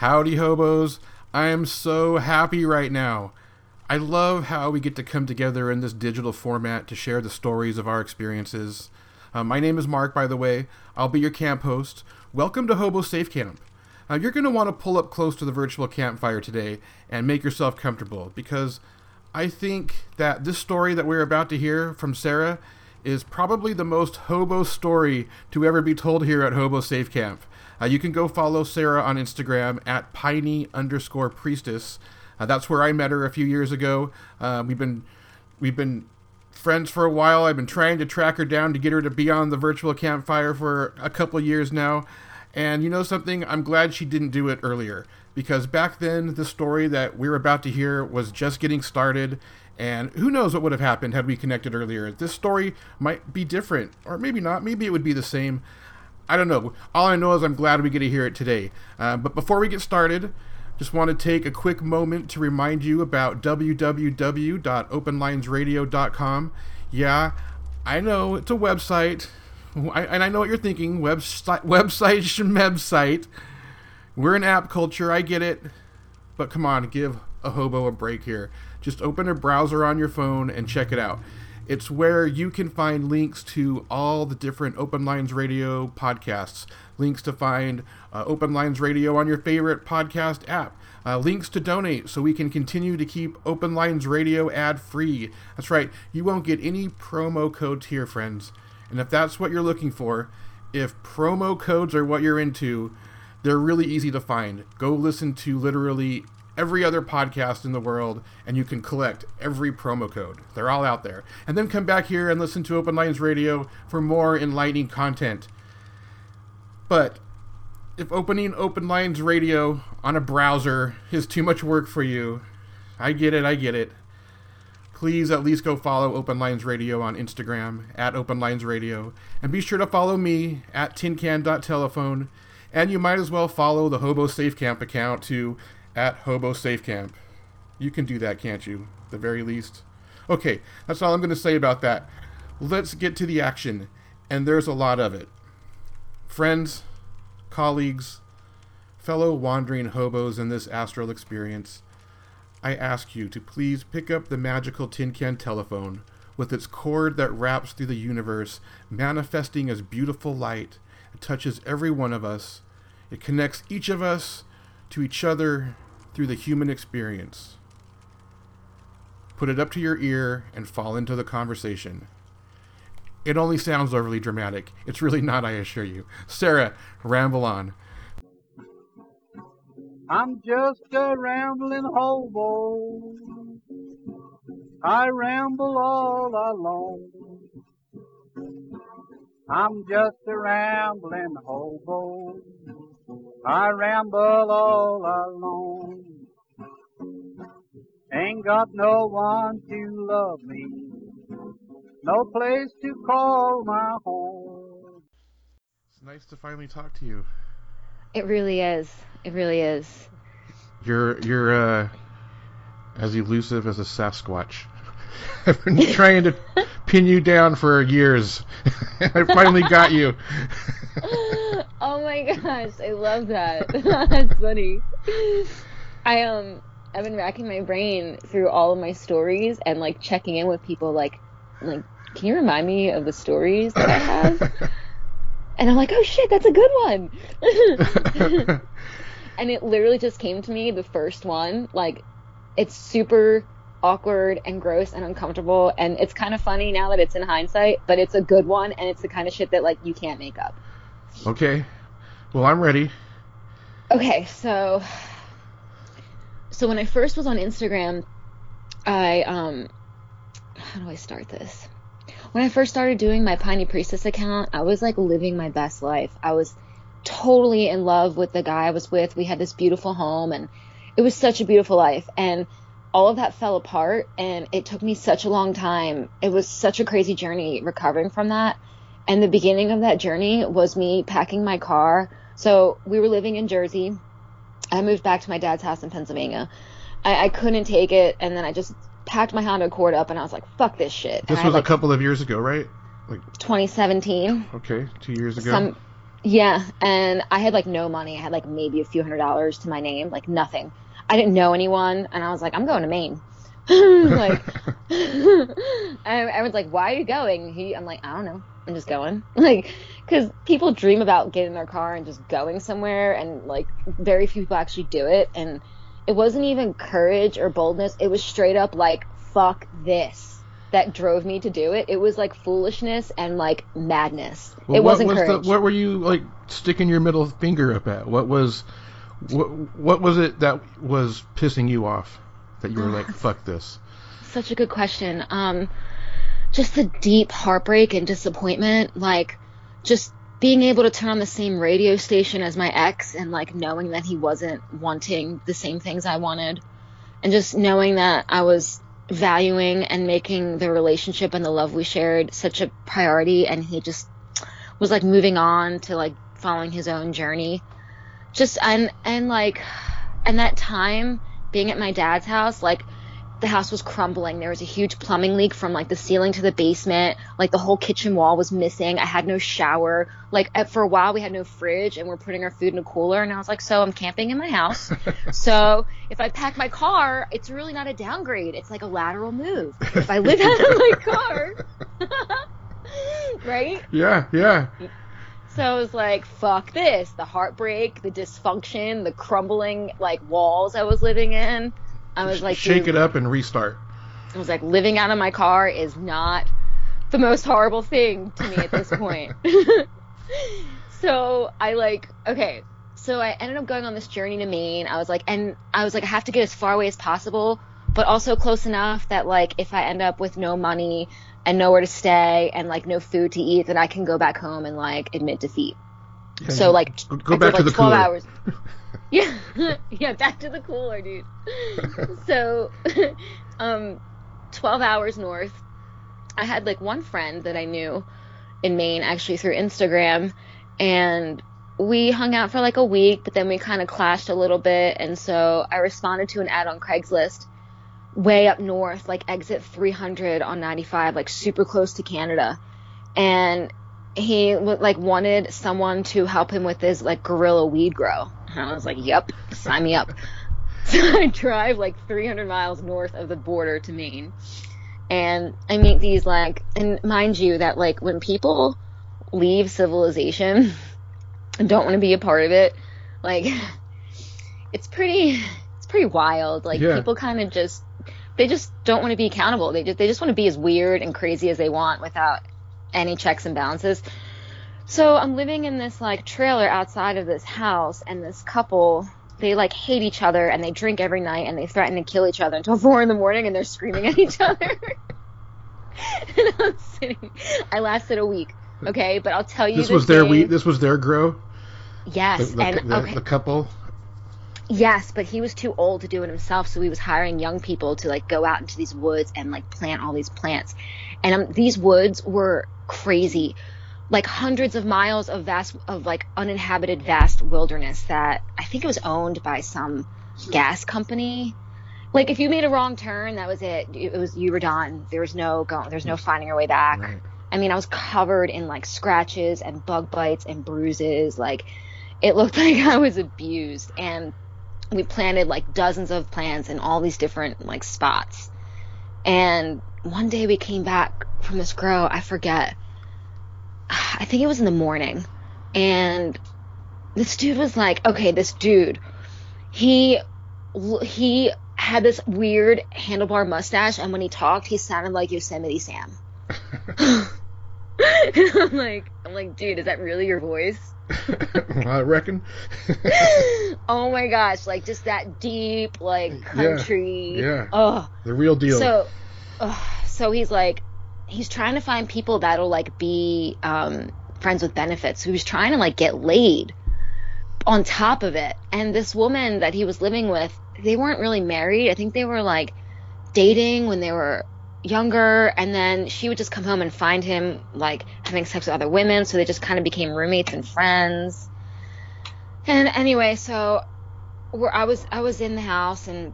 Howdy, hobos. I am so happy right now. I love how we get to come together in this digital format to share the stories of our experiences. Uh, my name is Mark, by the way. I'll be your camp host. Welcome to Hobo Safe Camp. Uh, you're going to want to pull up close to the virtual campfire today and make yourself comfortable because I think that this story that we're about to hear from Sarah is probably the most hobo story to ever be told here at Hobo Safe Camp. Uh, you can go follow Sarah on Instagram at piney underscore priestess. Uh, that's where I met her a few years ago. Uh, we've been we've been friends for a while. I've been trying to track her down to get her to be on the virtual campfire for a couple years now. And you know something? I'm glad she didn't do it earlier because back then the story that we are about to hear was just getting started and who knows what would have happened had we connected earlier. This story might be different or maybe not. Maybe it would be the same. I don't know. All I know is I'm glad we get to hear it today. Uh, but before we get started, just want to take a quick moment to remind you about www.openlinesradio.com. Yeah, I know it's a website, I, and I know what you're thinking website, website, website. We're in app culture, I get it. But come on, give a hobo a break here. Just open a browser on your phone and check it out. It's where you can find links to all the different Open Lines Radio podcasts, links to find uh, Open Lines Radio on your favorite podcast app, uh, links to donate so we can continue to keep Open Lines Radio ad free. That's right, you won't get any promo codes here, friends. And if that's what you're looking for, if promo codes are what you're into, they're really easy to find. Go listen to literally every other podcast in the world and you can collect every promo code. They're all out there. And then come back here and listen to Open Lines Radio for more enlightening content. But if opening Open Lines Radio on a browser is too much work for you, I get it, I get it. Please at least go follow Open Lines Radio on Instagram at Open Lines Radio. And be sure to follow me at tincan.telephone. And you might as well follow the Hobo Safe Camp account to at Hobo Safe Camp. You can do that, can't you? At the very least. Okay, that's all I'm going to say about that. Let's get to the action, and there's a lot of it. Friends, colleagues, fellow wandering hobos in this astral experience, I ask you to please pick up the magical tin can telephone with its cord that wraps through the universe, manifesting as beautiful light. It touches every one of us. It connects each of us to each other through the human experience. Put it up to your ear and fall into the conversation. It only sounds overly dramatic. It's really not, I assure you. Sarah, ramble on. I'm just a rambling hobo. I ramble all alone. I'm just a rambling hobo. I ramble all alone. Ain't got no one to love me, no place to call my home. It's nice to finally talk to you. It really is. It really is. You're you're uh, as elusive as a Sasquatch. I've been trying to pin you down for years. I finally got you. oh my gosh, I love that. That's funny. I um I've been racking my brain through all of my stories and like checking in with people like like can you remind me of the stories that I have? and I'm like, "Oh shit, that's a good one." and it literally just came to me the first one like it's super awkward and gross and uncomfortable and it's kind of funny now that it's in hindsight but it's a good one and it's the kind of shit that like you can't make up okay well i'm ready okay so so when i first was on instagram i um how do i start this when i first started doing my piney priestess account i was like living my best life i was totally in love with the guy i was with we had this beautiful home and it was such a beautiful life and all of that fell apart and it took me such a long time. It was such a crazy journey recovering from that. And the beginning of that journey was me packing my car. So we were living in Jersey. I moved back to my dad's house in Pennsylvania. I, I couldn't take it, and then I just packed my Honda Accord up, and I was like, "Fuck this shit." This was I, a couple of years ago, right? Like 2017. Okay, two years ago. Some, Yeah, and I had like no money. I had like maybe a few hundred dollars to my name, like nothing. I didn't know anyone, and I was like, I'm going to Maine. like, I, was like, why are you going? He, I'm like, I don't know. I'm just going. Like, because people dream about getting in their car and just going somewhere, and like, very few people actually do it. And it wasn't even courage or boldness. It was straight up like, fuck this that drove me to do it. It was like foolishness and like madness. Well, it wasn't was courage. The, what were you like sticking your middle finger up at? What was what, what was it that was pissing you off that you were like fuck this? Such a good question. Um just the deep heartbreak and disappointment like just being able to turn on the same radio station as my ex and like knowing that he wasn't wanting the same things I wanted. And just knowing that I was valuing and making the relationship and the love we shared such a priority. And he just was like moving on to like following his own journey. Just and and like and that time being at my dad's house like the house was crumbling. There was a huge plumbing leak from like the ceiling to the basement. Like the whole kitchen wall was missing. I had no shower. Like at, for a while we had no fridge and we're putting our food in a cooler. And I was like, so I'm camping in my house. so if I pack my car, it's really not a downgrade. It's like a lateral move. If I live out of my car, right? Yeah, yeah. So I was like, fuck this. The heartbreak, the dysfunction, the crumbling like walls I was living in. I was like, shake it up and restart. I was like, living out of my car is not the most horrible thing to me at this point. so I like, okay, so I ended up going on this journey to Maine. I was like, and I was like, I have to get as far away as possible, but also close enough that like if I end up with no money and nowhere to stay and like no food to eat, then I can go back home and like admit defeat. Yeah, so like go I back did, to like, the 12 cooler. hours. Yeah, yeah, back to the cooler, dude. so, um, 12 hours north. I had like one friend that I knew in Maine actually through Instagram, and we hung out for like a week, but then we kind of clashed a little bit, and so I responded to an ad on Craigslist way up north, like exit 300 on 95, like super close to Canada. And he like wanted someone to help him with his like guerrilla weed grow. And I was like, "Yep, sign me up." So I drive like 300 miles north of the border to Maine, and I meet these like, and mind you that like when people leave civilization and don't want to be a part of it, like it's pretty, it's pretty wild. Like yeah. people kind of just, they just don't want to be accountable. They just, they just want to be as weird and crazy as they want without any checks and balances. So I'm living in this like trailer outside of this house, and this couple they like hate each other and they drink every night and they threaten to kill each other until four in the morning and they're screaming at each other. and I'm sitting. I lasted a week, okay, but I'll tell you. This was their week. This was their grow. Yes, the, the, and the, okay. the couple. Yes, but he was too old to do it himself, so he was hiring young people to like go out into these woods and like plant all these plants. And um, these woods were crazy, like hundreds of miles of vast of like uninhabited vast wilderness that I think it was owned by some gas company. Like if you made a wrong turn, that was it. It was you were done. There was no going. There's no finding your way back. Right. I mean, I was covered in like scratches and bug bites and bruises. Like it looked like I was abused and we planted like dozens of plants in all these different like spots. And one day we came back from this grow, I forget. I think it was in the morning. And this dude was like, okay, this dude, he he had this weird handlebar mustache and when he talked, he sounded like Yosemite Sam. I'm like, I'm like, dude, is that really your voice? I reckon. oh my gosh, like just that deep, like country. Yeah. yeah. Oh, the real deal. So, uh, so he's like, he's trying to find people that'll like be um, friends with benefits. He was trying to like get laid on top of it. And this woman that he was living with, they weren't really married. I think they were like dating when they were younger and then she would just come home and find him like having sex with other women so they just kind of became roommates and friends and anyway so where i was i was in the house and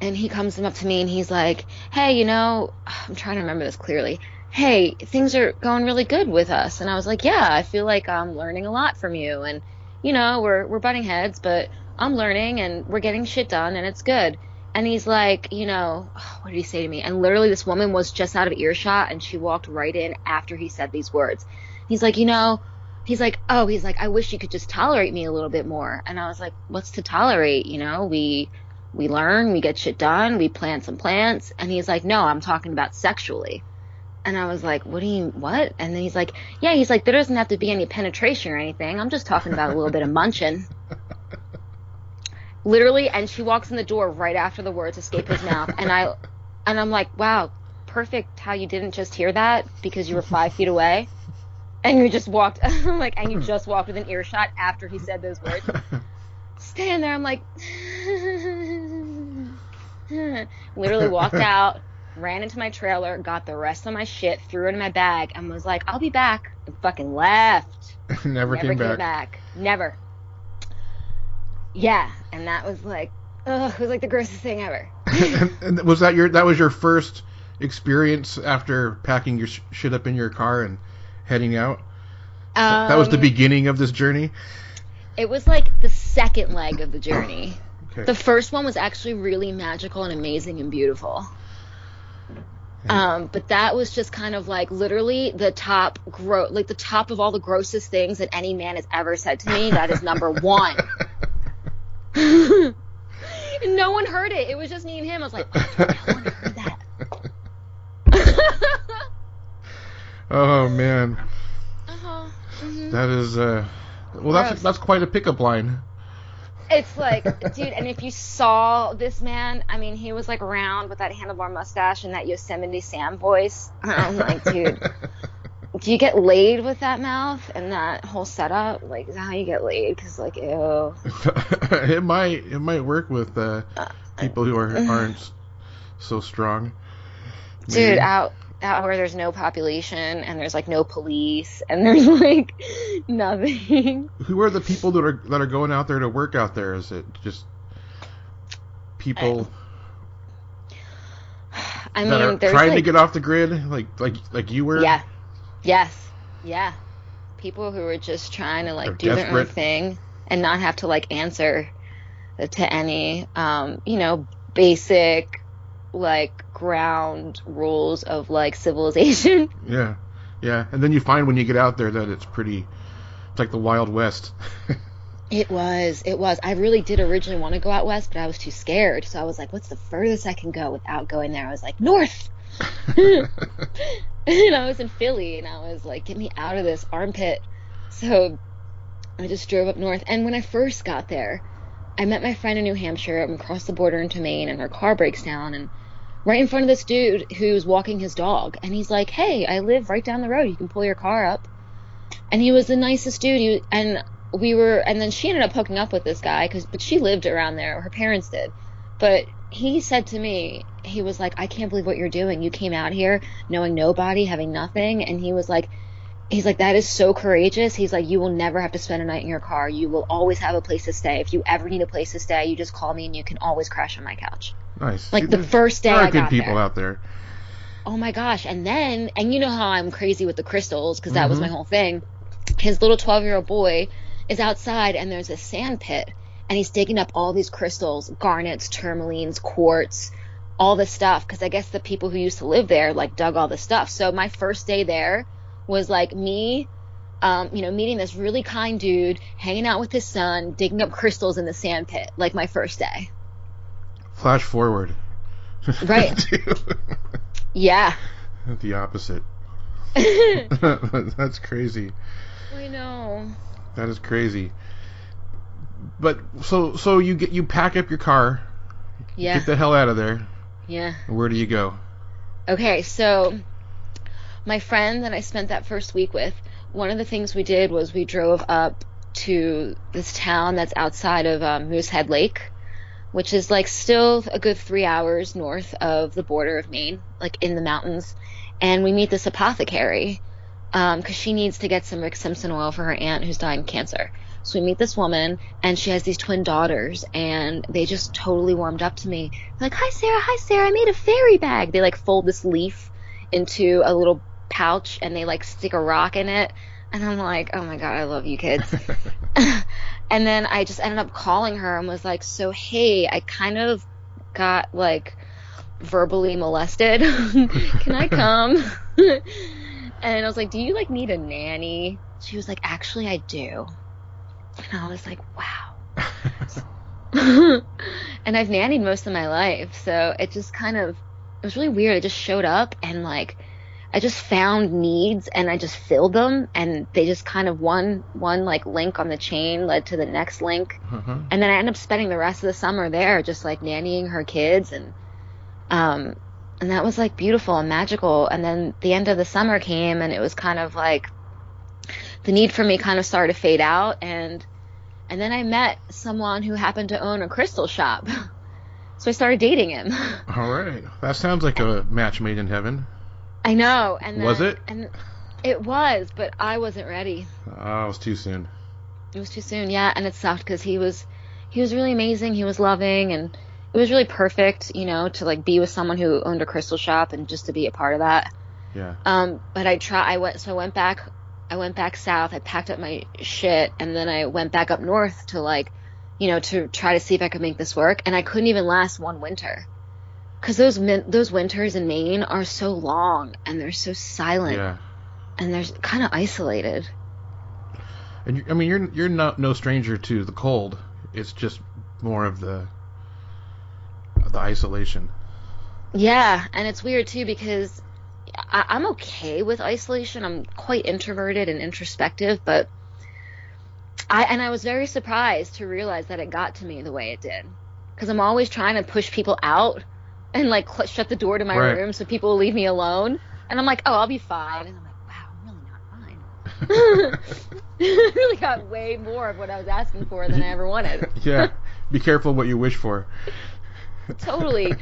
and he comes up to me and he's like hey you know i'm trying to remember this clearly hey, things are going really good with us. And I was like, yeah, I feel like I'm learning a lot from you. And, you know, we're, we're butting heads, but I'm learning and we're getting shit done and it's good. And he's like, you know, what did he say to me? And literally, this woman was just out of earshot and she walked right in after he said these words. He's like, you know, he's like, oh, he's like, I wish you could just tolerate me a little bit more. And I was like, what's to tolerate? You know, we, we learn, we get shit done, we plant some plants. And he's like, no, I'm talking about sexually. And I was like, what do you, what? And then he's like, yeah, he's like, there doesn't have to be any penetration or anything. I'm just talking about a little bit of munching. Literally, and she walks in the door right after the words escape his mouth. And I, and I'm like, wow, perfect how you didn't just hear that because you were five feet away. And you just walked, like, and you just walked within earshot after he said those words. Stand there, I'm like, literally walked out, ran into my trailer, got the rest of my shit, threw it in my bag, and was like, I'll be back. And fucking left. Never, Never came, came back. back. Never. Yeah, and that was like, ugh, it was like the grossest thing ever. and, and was that your that was your first experience after packing your sh- shit up in your car and heading out? that was the Um, beginning of this journey. It was like the second leg of the journey. Okay. The first one was actually really magical and amazing and beautiful. Um, but that was just kind of like literally the top gro like the top of all the grossest things that any man has ever said to me. That is number one. and no one heard it. It was just me and him. I was like, oh, no one heard that. oh man, uh-huh. hmm that is uh, well that's that's quite a pickup line. It's like, dude, and if you saw this man, I mean, he was like round with that handlebar mustache and that Yosemite Sam voice. I'm like, dude, do you get laid with that mouth and that whole setup? Like, is that how you get laid? Because, like, ew. it might it might work with uh, people who are aren't so strong. Dude, out out where there's no population and there's like no police and there's like nothing. who are the people that are that are going out there to work out there? Is it just people I that mean, are there's trying like, to get off the grid, like like like you were? Yeah. Yes. Yeah. People who are just trying to like do their own thing and not have to like answer to any um, you know, basic like ground rules of like civilization. Yeah, yeah. And then you find when you get out there that it's pretty. It's like the Wild West. It was. It was. I really did originally want to go out west, but I was too scared. So I was like, what's the furthest I can go without going there? I was like, north. and I was in Philly and I was like, get me out of this armpit. So I just drove up north. And when I first got there, I met my friend in New Hampshire and we crossed the border into Maine and her car breaks down and right in front of this dude who's walking his dog. And he's like, hey, I live right down the road. You can pull your car up. And he was the nicest dude. He, and we were, and then she ended up hooking up with this guy because, but she lived around there. Her parents did. But he said to me, he was like, I can't believe what you're doing. You came out here knowing nobody, having nothing. And he was like, he's like, that is so courageous. He's like, you will never have to spend a night in your car. You will always have a place to stay. If you ever need a place to stay, you just call me and you can always crash on my couch. Nice. Like See, the first day there are I good got people there. out there. Oh my gosh. And then, and you know how I'm crazy with the crystals because that was Mhm. my whole thing. His little 12 year old boy is outside and there's a sand pit and he's digging up all these crystals, garnets, tourmalines, quartz, all this stuff. Cause I guess the people who used to live there like dug all this stuff. So my first day there was like me, um, you know, meeting this really kind dude, hanging out with his son, digging up crystals in the sand pit, like my first day. Flash forward. Right. Yeah. the opposite. That's crazy. I know. That is crazy. But so so you get you pack up your car, Yeah. get the hell out of there. Yeah. Where do you go? Okay, so my friend that I spent that first week with, one of the things we did was we drove up to this town that's outside of um, Moosehead Lake, which is like still a good three hours north of the border of Maine, like in the mountains. And we meet this apothecary um, because she needs to get some Rick Simpson oil for her aunt who's dying of cancer. So we meet this woman, and she has these twin daughters, and they just totally warmed up to me. They're like, "Hi, Sarah. Hi, Sarah. I made a fairy bag." They like fold this leaf into a little pouch and they like stick a rock in it. And I'm like, oh my God, I love you kids. and then I just ended up calling her and was like, so hey, I kind of got like verbally molested. Can I come? and I was like, do you like need a nanny? She was like, actually, I do. And I was like, wow. and I've nannied most of my life. So it just kind of, it was really weird. I just showed up and like, I just found needs and I just filled them and they just kind of one, one like link on the chain led to the next link. Uh-huh. And then I ended up spending the rest of the summer there just like nannying her kids and, um, and that was like beautiful and magical. And then the end of the summer came and it was kind of like the need for me kind of started to fade out and and then I met someone who happened to own a crystal shop. So I started dating him. All right. That sounds like a match made in heaven. I know. And then, Was it? And it was, but I wasn't ready. Oh, it was too soon. It was too soon. Yeah, and it sucked because he was he was really amazing. He was loving, and it was really perfect, you know, to like be with someone who owned a crystal shop and just to be a part of that. Yeah. Um, but I try. I went. So I went back. I went back south. I packed up my shit, and then I went back up north to like, you know, to try to see if I could make this work. And I couldn't even last one winter, because those min- those winters in Maine are so long and they're so silent Yeah. and they're kind of isolated. And you, I mean, you're you're not no stranger to the cold. It's just more of the the isolation. Yeah, and it's weird too because I, I'm okay with isolation. I'm quite introverted and introspective, but I and I was very surprised to realize that it got to me the way it did. Because I'm always trying to push people out and like cl- shut the door to my Right. room so people will leave me alone. And I'm like, oh, I'll be fine. And I'm like, wow, I'm really not fine. I really got way more of what I was asking for than I ever wanted. yeah. Be careful what you wish for. totally.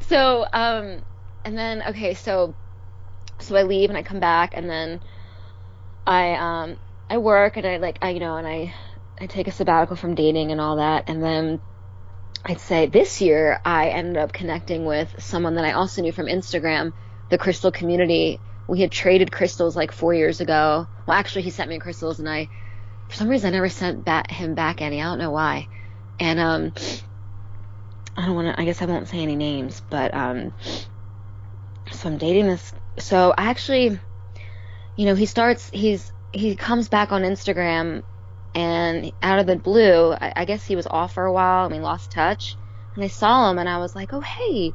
So, um, and then okay, so so I leave and I come back and then I um I work and I like I you know and I I take a sabbatical from dating and all that and then I'd say this year I ended up connecting with someone that I also knew from Instagram, the crystal community. We had traded crystals like four years ago. Well, actually, he sent me crystals, and I, for some reason, I never sent back him back any. I don't know why. And um, I don't want to. I guess I won't say any names, but um, so I'm dating this. So I actually, you know, he starts. He's he comes back on Instagram, and out of the blue, I, I guess he was off for a while. I mean, lost touch. And I saw him, and I was like, oh hey.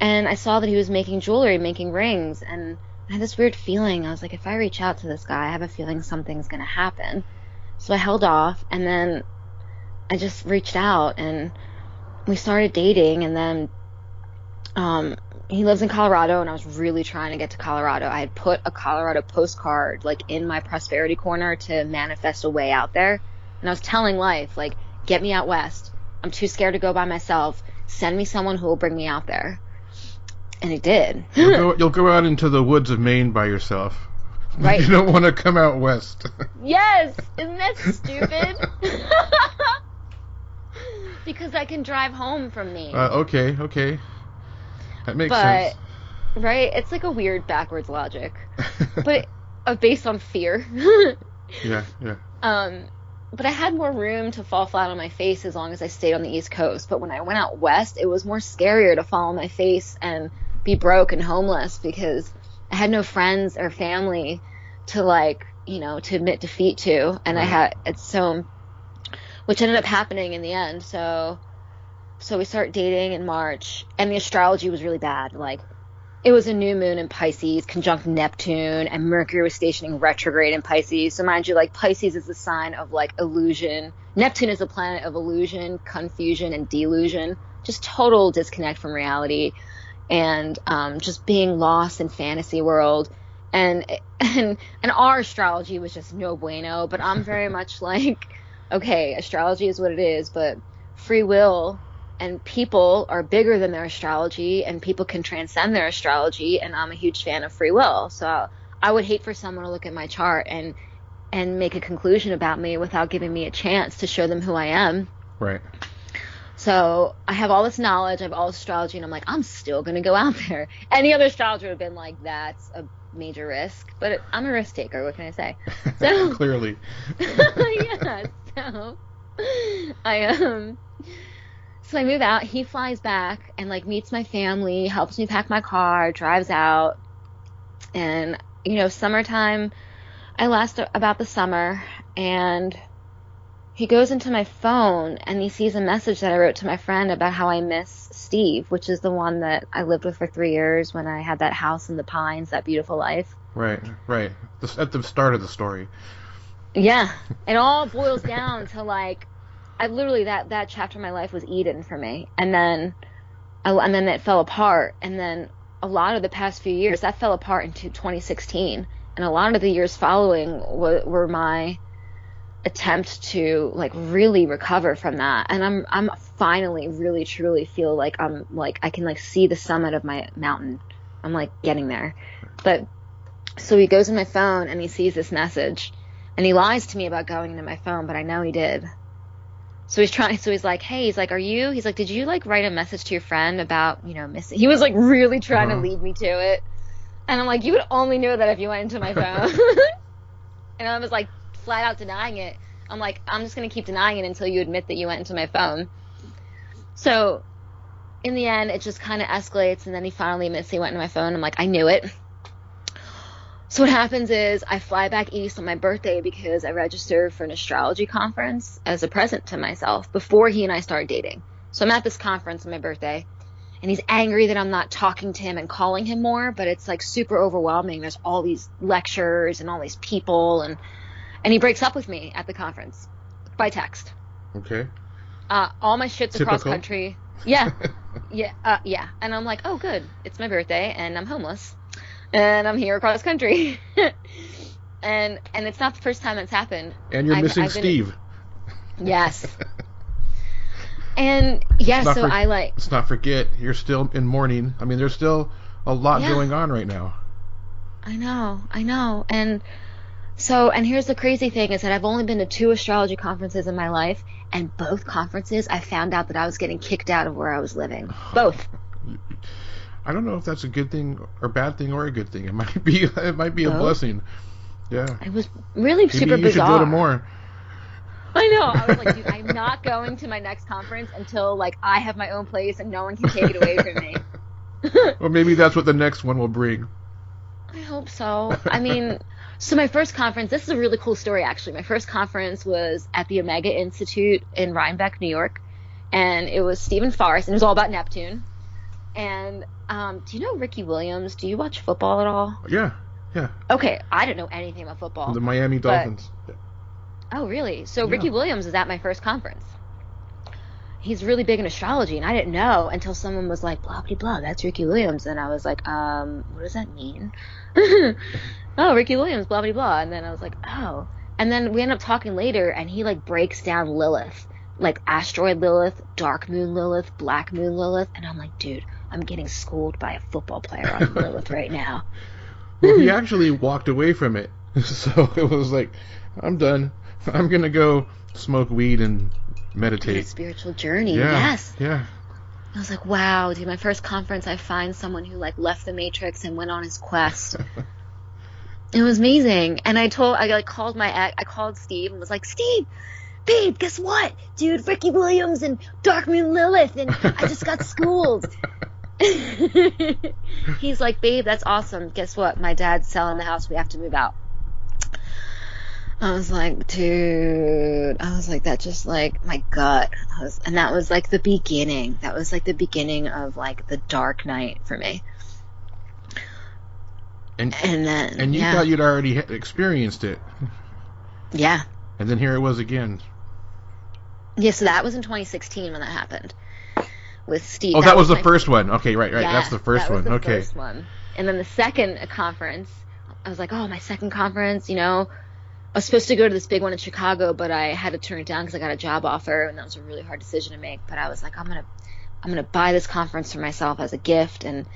And I saw that he was making jewelry, making rings, and I had this weird feeling. I was like, if I reach out to this guy, I have a feeling something's gonna happen. So I held off, and then I just reached out, and we started dating, and then um, he lives in Colorado, and I was really trying to get to Colorado. I had put a Colorado postcard like in my prosperity corner to manifest a way out there, and I was telling life like, get me out west. I'm too scared to go by myself. Send Maine someone who will bring me out there. And he did. You'll go, you'll go out into the woods of Maine by yourself. Right. You don't want to come out west. Yes, isn't that stupid? because I can drive home from me. uh, okay, okay. That makes but right, it's like a weird backwards logic, but uh, based on fear. Yeah, yeah. um, but I had more room to fall flat on my face as long as I stayed on the East Coast. But when I went out west, it was more scarier to fall on my face and be broke and homeless because I had no friends or family to like, you know, to admit defeat to, and I had it's so, which ended up happening in the end. So, so we start dating in March, and the astrology was really bad. Like, it was a new moon in Pisces, conjunct Neptune, and Mercury was stationing retrograde in Pisces. So mind you, like Pisces is the sign of like illusion. Neptune is the planet of illusion, confusion, and delusion. Just total disconnect from reality, and um, just being lost in fantasy world. And and and our astrology was just no bueno. But I'm very much like, okay, astrology is what it is, but free will and people are bigger than their astrology and people can transcend their astrology and I'm a huge fan of free will. So I would hate for someone to look at my chart and and make a conclusion about me without giving me a chance to show them who I am. Right. So I have all this knowledge, I have all this astrology, and I'm like, I'm still gonna go out there. Any other astrologer would have been like, that's a major risk, but it, I'm a risk taker. What can I say? So Clearly. yeah. So I um. So I move out. He flies back and like meets my family, helps me pack my car, drives out, and you know, summertime. I last about the summer, and he goes into my phone and he sees a message that I wrote to my friend about how I miss Steve, which is the one that I lived with for three years when I had that house in the pines, that beautiful life. Right, right. At the start of the story. Yeah, it all boils down to like, I literally that that chapter of my life was Eden for me, and then, I, and then it fell apart, and then a lot of the past few years that fell apart into 2016, and a lot of the years following were, were my attempt to like really recover from that, and I'm I'm finally really truly feel like I'm like I can like see the summit of my mountain. I'm like getting there, but so he goes in my phone and he sees this message. And he lies to me about going into my phone, but I know he did. So he's trying. So he's like, "Hey, he's like, are you?" He's like, "Did you like write a message to your friend about you know missing?" He was like really trying Uh-huh. to lead me to it, and I'm like, "You would only know that if you went into my phone." and I was like flat out denying it. I'm like, I'm just gonna keep denying it until you admit that you went into my phone. So in the end, it just kind of escalates, and then he finally admits he went into my phone. I'm like, I knew it. So what happens is I fly back east on my birthday because I registered for an astrology conference as a present to myself before he and I started dating. So I'm at this conference on my birthday and he's angry that I'm not talking to him and calling him more, but it's like super overwhelming. There's all these lectures and all these people and and he breaks up with me at the conference by text. Okay. Uh, all my shit's across country. Yeah. Yeah, uh, yeah. And I'm like, oh, good. It's my birthday, and I'm homeless, and I'm here across country, and and it's not the first time it's happened. And you're I've- missing I've been- Steve. Yes. And yeah, so for- I like, Let's not forget, you're still in mourning. I mean, there's still a lot Yeah. going on right now. I know, I know, and so and here's the crazy thing is that I've only been to two astrology conferences in my life, and both conferences I found out that I was getting kicked out of where I was living. Both. I don't know if that's a good thing or bad thing or a good thing. It might be. It might be a blessing. Yeah. It was really Maybe super you bizarre. should go to more. I know. I was like, dude, I'm not going to my next conference until like I have my own place and no one can take it away from me. Well, maybe that's what the next one will bring. I hope so. I mean, so my first conference, this is a really cool story actually. My first conference was at the Omega Institute in Rhinebeck, New York, and it was Steven Forrest, and it was all about Neptune. And um, do you know Ricky Williams? Do you watch football at all? Yeah. Yeah. Okay, I don't know anything about football. The Miami but- Dolphins. Oh, really? So Yeah. Ricky Williams is at my first conference. He's really big in astrology, and I didn't know until someone was like, blah, blah, blah, that's Ricky Williams. And I was like, um, what does that mean? oh, Ricky Williams, blah, blah, blah. And then I was like, oh. And then we end up talking later, and he, like, breaks down Lilith, like asteroid Lilith, dark moon Lilith, black moon Lilith. And I'm like, dude, I'm getting schooled by a football player on Lilith right now. Well, he hmm. actually walked away from it, so it was like, I'm done. I'm gonna go smoke weed and A meditate. spiritual journey, Yeah. yes. Yeah. I was like, wow, dude, my first conference, I find someone who like left the Matrix and went on his quest. it was amazing. And I told, I like called my ex, I called Steve and was like, Steve, babe, guess what? Dude, Ricky Williams and Dark Moon Lilith, and I just got schooled. He's like, babe, that's awesome. Guess what? My dad's selling the house. We have to move out. I was like, dude, I was like, that just like my gut. I was, and that was like the beginning. That was like the beginning of like the dark night for me. And And then, and you yeah, thought you'd already experienced it, yeah, and then here it was again. yeah. So that was in 2016 when that happened with Steve. Oh, that, was, the my first one. Okay, right, right. Yeah, That's the first that was one. the okay. First one. And then the second conference, I was like, oh, my second conference, you know, I was supposed to go to this big one in Chicago, but I had to turn it down because I got a job offer, and that was a really hard decision to make. But I was like, I'm gonna, I'm gonna buy this conference for myself as a gift, and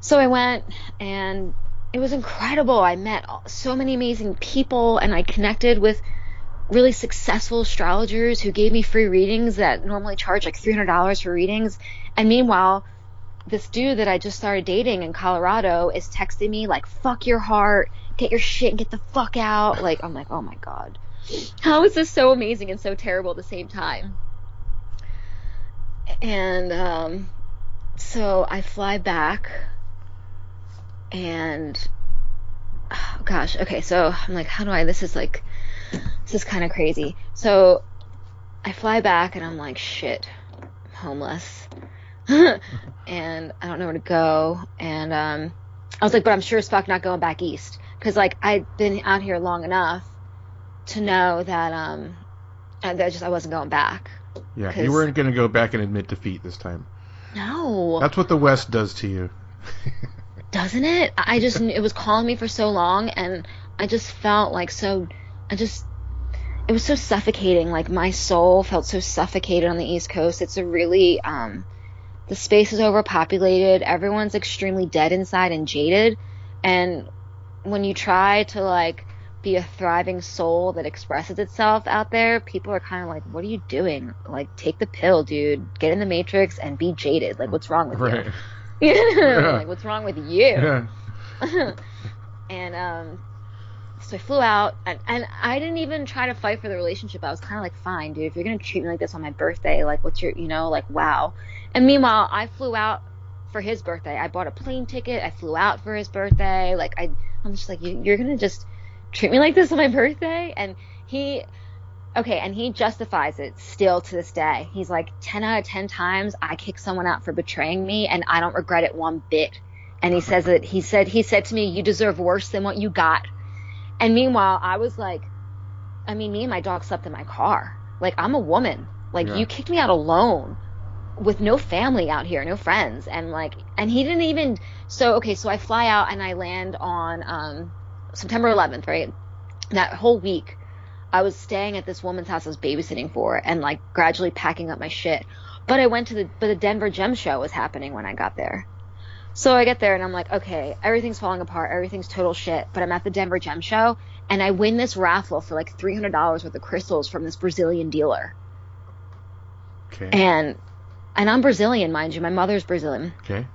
so I went, and it was incredible. I met so many amazing people, and I connected with really successful astrologers who gave me free readings that normally charge like $300 for readings. And meanwhile, this dude that I just started dating in Colorado is texting me like, fuck your heart, get your shit and get the fuck out. Like, I'm like, oh my God. How is this so amazing and so terrible at the same time? And um, so I fly back and oh gosh, okay, so I'm like, how do I, this is like, this is kind of crazy. So I fly back and I'm like, shit, I'm homeless. and I don't know where to go. And um, I was like, but I'm sure as fuck not going back east. Because, like, I'd been out here long enough to know that, um, that just I wasn't going back. Yeah, you weren't going to go back and admit defeat this time. No. That's what the West does to you. doesn't it? I just it was calling me for so long, and I just felt like so. I just it was so suffocating. Like my soul felt so suffocated on the East Coast. It's a really um, the space is overpopulated. Everyone's extremely dead inside and jaded, and when you try to like be a thriving soul that expresses itself out there, people are kind of like, "What are you doing? Like, take the pill, dude. Get in the matrix and be jaded. Like, what's wrong with Right. you? Yeah. like, what's wrong with you?" Yeah. and um so I flew out and, and I didn't even try to fight for the relationship. I was kind of like, fine, dude, if you're to treat me like this on my birthday, like what's your, you know, like wow. And meanwhile, I flew out for his birthday. I bought a plane ticket. I flew out for his birthday. Like I I'm just like you, you're to just treat me like this on my birthday and he okay, and he justifies it still to this day. He's like 10 out of 10 times I kick someone out for betraying me and I don't regret it one bit and he says that he said he said to me you deserve worse than what you got and meanwhile i was like i mean me and my dog slept in my car. Like i'm a woman. Like Yeah. you kicked me out alone with no family out here no friends. And like and he didn't even so okay so i fly out and i land on um september 11th right? That whole week i was staying at this woman's house i was babysitting for and like gradually packing up my shit. But i went to the but the denver gem show was happening when i got there so I get there and I'm like, okay, everything's falling apart, everything's total shit. But I'm at the Denver Gem Show and I win this raffle for like $300 worth of crystals from this Brazilian dealer. Okay. And and I'm Brazilian, mind you. My mother's Brazilian. okay.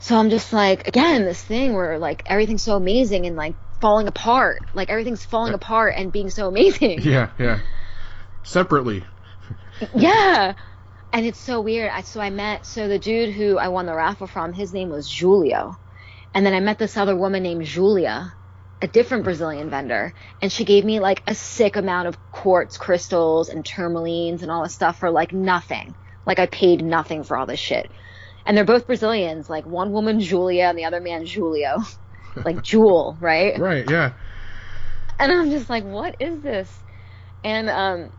So I'm just like, again, this thing where like everything's so amazing and like falling apart. Like everything's falling Yeah. apart and being so amazing. Yeah, yeah. Separately. yeah. And it's so weird. I, so I met, so the dude who I won the raffle from, his name was Julio. And then I met this other woman named Julia, a different Brazilian vendor. And she gave me like a sick amount of quartz crystals and tourmalines and all this stuff for like nothing. Like I paid nothing for all this shit. And they're both Brazilians, like one woman Julia and the other man Julio. like Jewel, right? Right, yeah. and I'm just like, what is this? And um,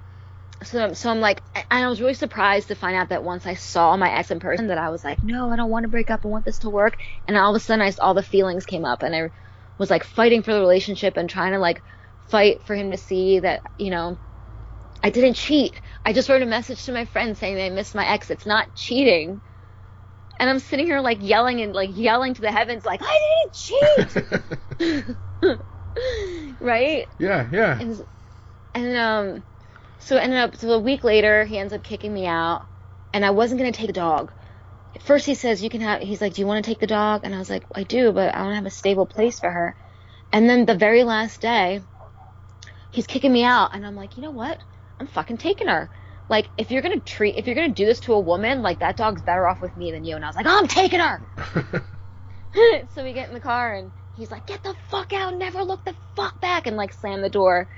so so I'm like, and I was really surprised to find out that once I saw my ex in person, that I was like, no, I don't want to break up. I want this to work. And all of a sudden, I all the feelings came up, and I was like fighting for the relationship and trying to like fight for him to see that you know. I didn't cheat. I just wrote a message to my friend saying that I missed my ex. It's not cheating. And I'm sitting here like yelling and like yelling to the heavens, like I didn't cheat, right? yeah, yeah. and and um so it ended up so a week later he ends up kicking me out and i wasn't going to take the dog. At first he says you can have he's like do you want to take the dog? And i was like i do but i don't have a stable place for her. And then the very last day he's kicking me out and i'm like you know what? I'm fucking taking her. Like if you're gonna treat if you're gonna do this to a woman like that dog's better off with me than you. And i was like oh, i'm taking her. So we get in the car and he's like, "Get the fuck out! Never look the fuck back!" and like slam the door,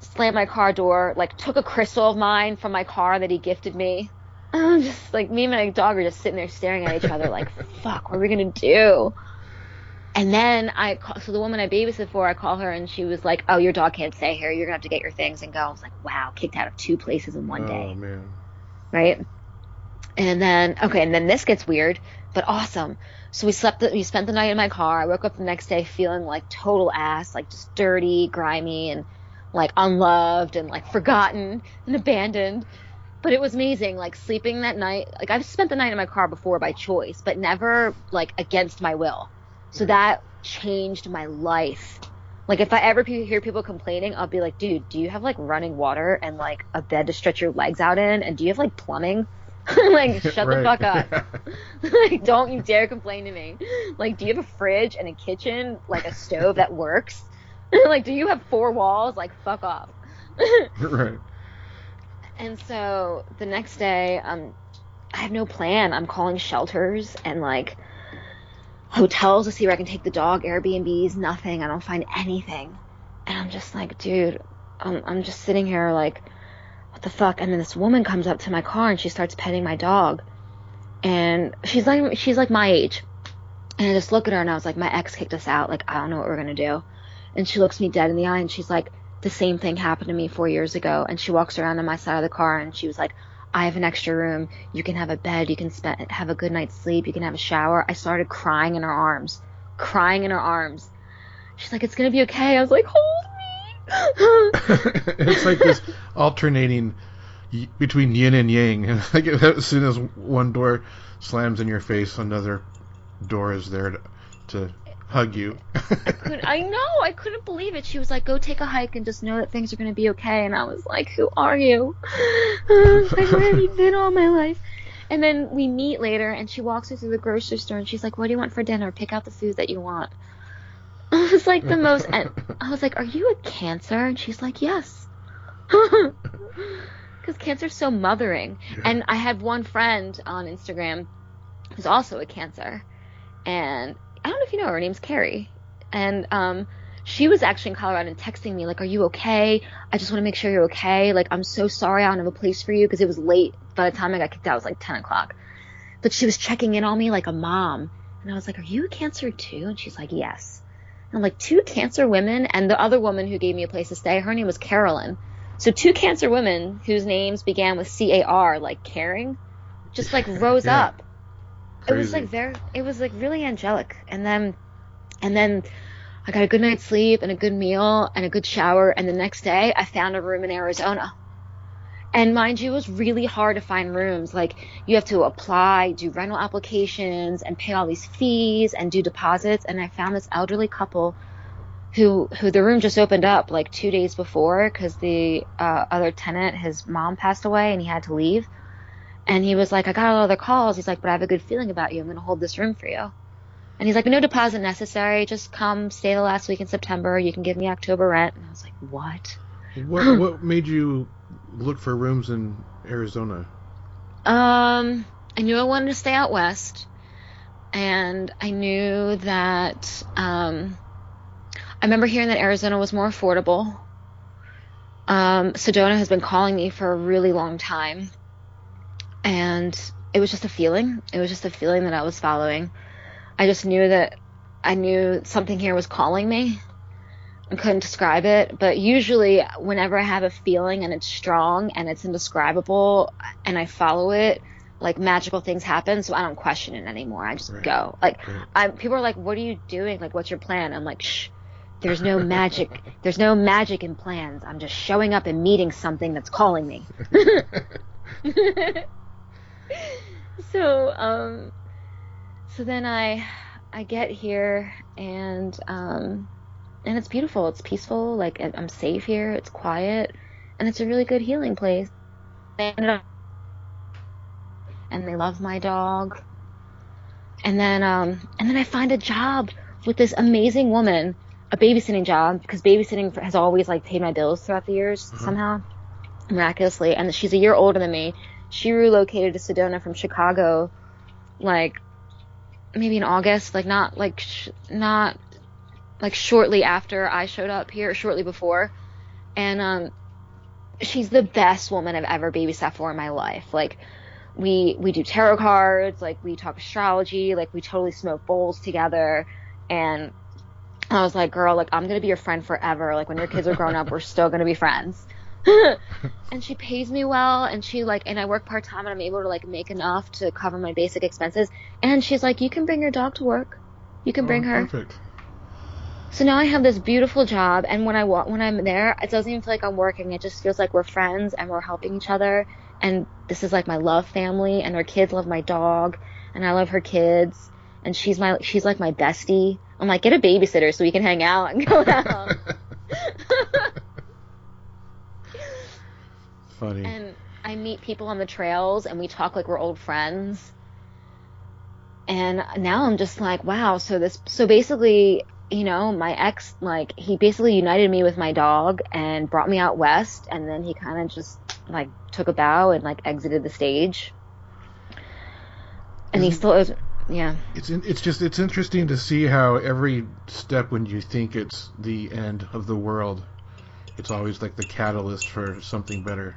slam my car door, like took a crystal of mine from my car that he gifted me. I'm just like me and my dog are just sitting there staring at each other like, "Fuck, what are we gonna do?" And then I call, so the woman I babysit for, I call her and she was like, "Oh, your dog can't stay here. You're gonna have to get your things and go." I was like, "Wow, kicked out of two places in one day." Oh man. right? And then okay, and then this gets weird, but awesome. So we slept. We spent the night in my car. I woke up the next day feeling like total ass, like just dirty, grimy, and like unloved and like forgotten and abandoned. But it was amazing, like sleeping that night. Like I've spent the night in my car before by choice, but never like against my will. So mm-hmm. that changed my life. Like if I ever hear people complaining, I'll be like, dude, do you have like running water and like a bed to stretch your legs out in? And do you have like plumbing? like, shut the fuck up. like, don't you dare complain to me. Like, do you have a fridge and a kitchen, like a stove that works? like, do you have four walls? Like, fuck off. right. And so the next day, um, I have no plan. I'm calling shelters and like hotels to see where I can take the dog, Airbnbs, nothing. I don't find anything. And I'm just like, dude, I'm, I'm just sitting here like, what the fuck? And then this woman comes up to my car and she starts petting my dog. And she's like, she's like my age. And I just look at her and I was like, my ex kicked us out. Like, I don't know what we're going to do. And she looks me dead in the eye and she's like, the same thing happened to me four years ago. And she walks around on my side of the car and she was like, I have an extra room. You can have a bed. You can spend, have a good night's sleep. You can have a shower. I started crying in her arms, crying in her arms. She's like, it's going to be okay. I was like, hold me. it's like this alternating between yin and yang. And like as soon as one door slams in your face, another door is there to, to hug you. could I know I couldn't believe it. She was like, "Go take a hike and just know that things are gonna be okay." And I was like, "Who are you? like, where have you been all my life?" And then we meet later, and she walks me through the grocery store, and she's like, "What do you want for dinner? Pick out the food that you want." I was like the most. And I was like, "Are you a cancer?" And she's like, "Yes." Because cancer's so mothering. And I had one friend on Instagram who's also a cancer, and I don't know if you know her. Her name's Carrie, and um, she was actually in Colorado and texting me like, "Are you okay? I just want to make sure you're okay. Like, I'm so sorry. I don't have a place for you because it was late. By the time I got kicked out, it was like 10 o'clock. But she was checking in on me like a mom, and I was like, "Are you a cancer too?" And she's like, "Yes." And I'm like, two cancer women, and the other woman who gave me a place to stay, her name was Carolyn. So two cancer women whose names began with C A R, like caring, just like rose Yeah. up it was like very it was like really angelic. And then and then i got a good night's sleep and a good meal and a good shower. And the next day i found a room in arizona. And mind you it was really hard to find rooms. Like you have to apply do rental applications and pay all these fees and do deposits. And i found this elderly couple who who the room just opened up like two days before because the uh, other tenant his mom passed away and he had to leave and he was like, I got all other calls. He's like, but I have a good feeling about you. I'm going to hold this room for you. And he's like, no deposit necessary. Just come stay the last week in September. You can give me October rent. And I was like, what? what what made you look for rooms in Arizona? Um, I knew I wanted to stay out west. And I knew that, um, I remember hearing that Arizona was more affordable. Um, Sedona has been calling me for a really long time. And it was just a feeling. It was just a feeling that I was following. I just knew that I knew something here was calling me. I couldn't describe it, but usually whenever I have a feeling and it's strong and it's indescribable and I follow it, like magical things happen, so I don't question it anymore. I just Right. go. Like Right. I'm people are like, "What are you doing? Like what's your plan?" I'm like, "Shh. There's no magic. There's no magic in plans. I'm just showing up and meeting something that's calling me." so um so then i i get here and um and it's beautiful. It's peaceful. Like i'm safe here. It's quiet. And it's a really good healing place. And and they love my dog. And then um and then i find a job with this amazing woman a babysitting job because babysitting has always like paid my bills throughout the years Mhm. somehow miraculously. And she's a year older than me she relocated to Sedona from Chicago, like maybe in August, like not like sh- not like shortly after I showed up here, shortly before, and um, she's the best woman I've ever babysat for in my life. Like we we do tarot cards, like we talk astrology, like we totally smoke bowls together, and I was like, girl, like I'm gonna be your friend forever. Like when your kids are grown up, we're still gonna be friends. and she pays me well and she like and I work part time and I'm able to like make enough to cover my basic expenses. And she's like you can bring your dog to work. You can bring Oh, her. Perfect. so now I have this beautiful job and when I when I'm there it doesn't even feel like I'm working. It just feels like we're friends and we're helping each other. And this is like my love family and her kids love my dog and I love her kids. And she's my she's like my bestie. I'm like get a babysitter so we can hang out and go out Funny. and I meet people on the trails and we talk like we're old friends. And now I'm just like, wow. So this, so basically, you know, my ex, like, he basically united me with my dog and brought me out west. And then he kind of just, like, took a bow and, like, exited the stage. And he Isn't- still is, yeah. It's in, it's just it's interesting to see how every step when you think it's the end of the world, it's always like the catalyst for something better.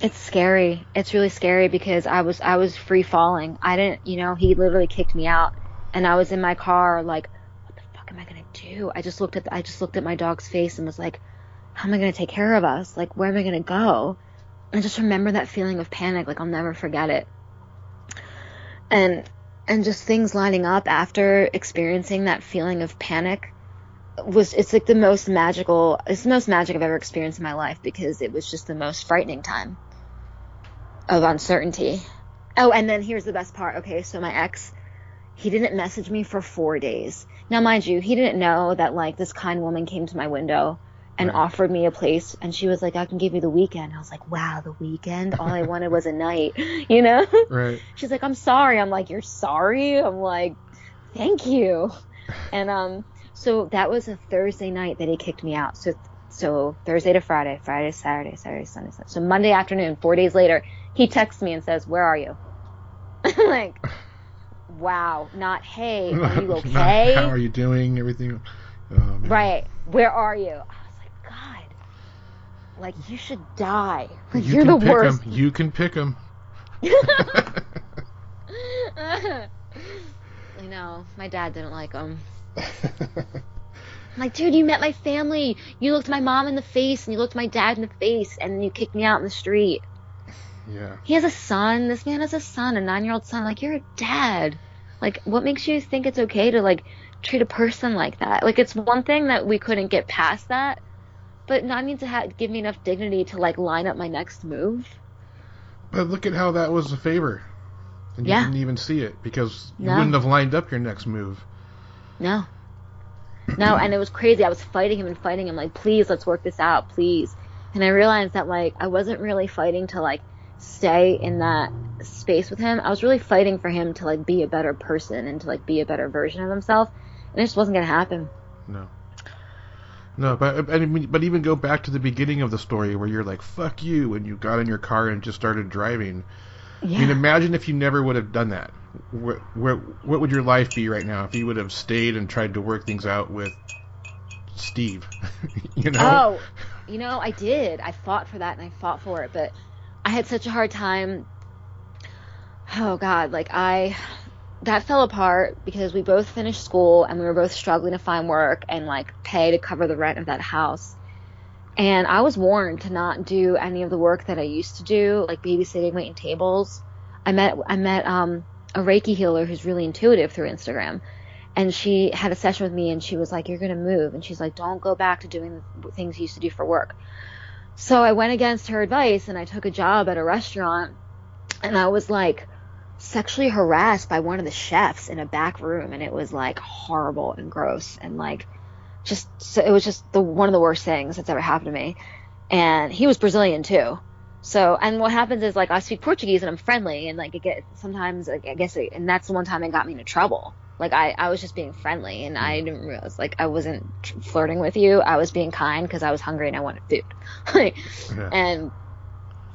It's scary. It's really scary because I was I was free falling. I didn't, you know, he literally kicked me out, and I was in my car like, what the fuck am I gonna do? I just looked at I just looked at my dog's face and was like, how am I gonna take care of us? Like, where am I gonna go? And I just remember that feeling of panic. Like I'll never forget it. And and just things lining up after experiencing that feeling of panic was it's like the most magical it's the most magic I've ever experienced in my life because it was just the most frightening time of uncertainty. Oh, and then here's the best part. Okay, so my ex, he didn't message me for four days. Now, mind you, he didn't know that like this kind woman came to my window and Right. offered me a place, and she was like, "I can give you the weekend." I was like, "Wow, the weekend! All I wanted was a night," you know. Right. She's like, "I'm sorry." I'm like, "You're sorry?" I'm like, "Thank you." And um, so that was a Thursday night that he kicked me out. So so Thursday to Friday, Friday, to Saturday, Saturday, Sunday, Sunday. So Monday afternoon, four days later, he texts me and says, "Where are you?" like, wow, not hey, are you okay? How are you doing? Everything. Oh. Right, where are you? I was like, God, like you should die. Like You you're can the pick Him. You can pick him. I know. My dad didn't like him. I'm like, dude, you met my family. You looked my mom in the face and you looked my dad in the face and then you kicked me out in the street. yeah. He has a son. This man has a son, a nine year old son. Like, you're a dad. Like, what makes you think it's okay to, like, treat a person like that? Like, it's one thing that we couldn't get past that, but not need to ha- give me enough dignity to, like, line up my next move. But look at how that was a favor. And you Yeah. didn't even see it because you No. wouldn't have lined up your next move. No. No, and it was crazy. I was fighting him and fighting him, like, please, let's work this out, please. And I realized that, like, I wasn't really fighting to, like, stay in that space with him. I was really fighting for him to, like, be a better person and to, like, be a better version of himself. And it just wasn't going to happen. No. No, but I mean, but even go back to the beginning of the story where you're like, "Fuck you," and you got in your car and just started driving. Yeah. I mean, imagine if you never would have done that. Where, where, what would your life be right now if you would have stayed and tried to work things out with Steve? you know? Oh, you know, I did. I fought for that and I fought for it, but I had such a hard time. Oh God, like I that fell apart because we both finished school and we were both struggling to find work and like pay to cover the rent of that house. And I was warned to not do any of the work that I used to do, like babysitting, waiting tables. I met I met um a Reiki healer who's really intuitive through Instagram. And she had a session with me and she was like you're to move. And she's like don't go back to doing the things you used to do for work. So i went against her advice and i took a job at a restaurant. And i was like sexually harassed by one of the chefs in a back room. And it was like horrible and gross and like just so it was just the one of the worst things that's ever happened to me and he was brazilian too so and what happens is like i speak portuguese and i'm friendly and like it get sometimes like, i guess it, and that's the one time it got me into trouble like I, I was just being friendly and I didn't realize like I wasn't flirting with you. I was being kind because I was hungry and I wanted food. like, Yeah. and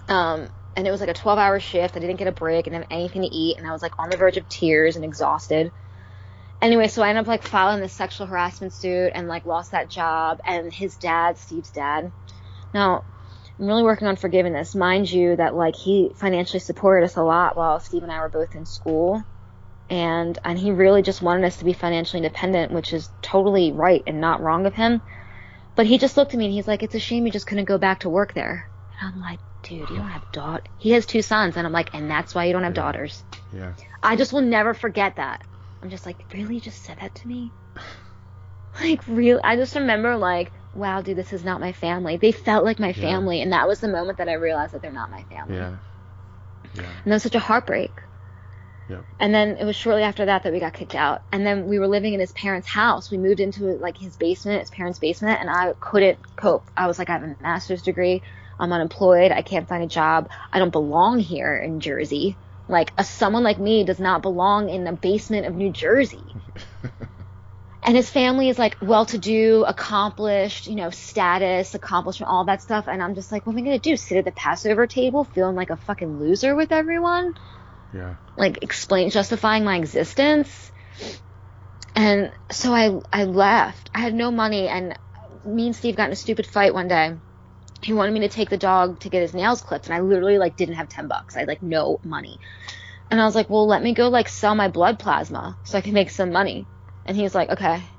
um and it was like a 12 hour shift. I didn't get a break and have anything to eat and I was like on the verge of tears and exhausted. Anyway, so I ended up like filing this sexual harassment suit and like lost that job and his dad, Steve's dad. Now, I'm really working on forgiveness. Mind you that like he financially supported us a lot while Steve and I were both in school and and he really just wanted us to be financially independent, which is totally right and not wrong of him. But he just looked at me and he's like, "It's a shame you just couldn't go back to work there." And I'm like, "Dude, you don't have daughter." He has two sons, and I'm like, "And that's why you don't have Yeah. daughters." Yeah. I just will never forget that. I'm just like, "Really, just said that to me?" Like, real. I just remember like, "Wow, dude, this is not my family." They felt like my Yeah. family, and that was the moment that I realized that they're not my family. Yeah. Yeah. And that was such a heartbreak. Yep. And then it was shortly after that that we got kicked out. And then we were living in his parents' house. We moved into like his basement, his parents' basement, and I couldn't cope. I was like, I have a master's degree. I'm unemployed. I can't find a job. I don't belong here in Jersey. Like a someone like me does not belong in the basement of New Jersey. and his family is like well-to-do, accomplished, you know, status, accomplishment, all that stuff. And I'm just like, what am I gonna do? Sit at the Passover table, feeling like a fucking loser with everyone? Yeah. Like explain, justifying my existence. And so I I left. I had no money, and me and Steve got in a stupid fight one day. He wanted me to take the dog to get his nails clipped, and I literally like didn't have ten bucks. I had like no money. And I was like, well, let me go like sell my blood plasma so I can make some money. And he was like, okay.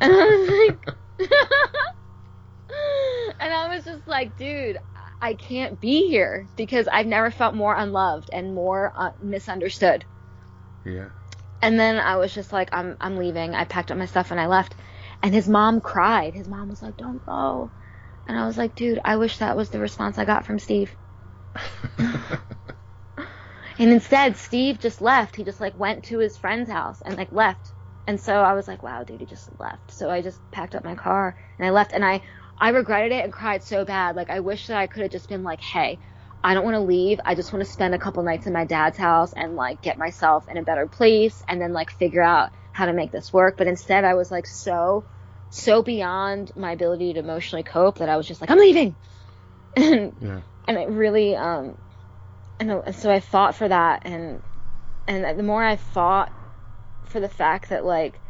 And I was like, and I was just like, dude, I can't be here because I've never felt more unloved and more uh, misunderstood. Yeah. And then I was just like, I'm, I'm leaving. I packed up my stuff and I left. And his mom cried. His mom was like, don't go. And I was like, dude, I wish that was the response I got from Steve. And instead, Steve just left. He just like went to his friend's house and like left. And so I was like, wow, dude, he just left. So I just packed up my car and I left. And I, I regretted it and cried so bad. Like I wish that I could have just been like, hey, I don't want to leave. I just want to spend a couple nights in my dad's house and like get myself in a better place and then like figure out how to make this work. But instead, I was like so, so beyond my ability to emotionally cope that I was just like, I'm leaving. And Yeah. and it really um and, and so I fought for that and and the more I fought for the fact that like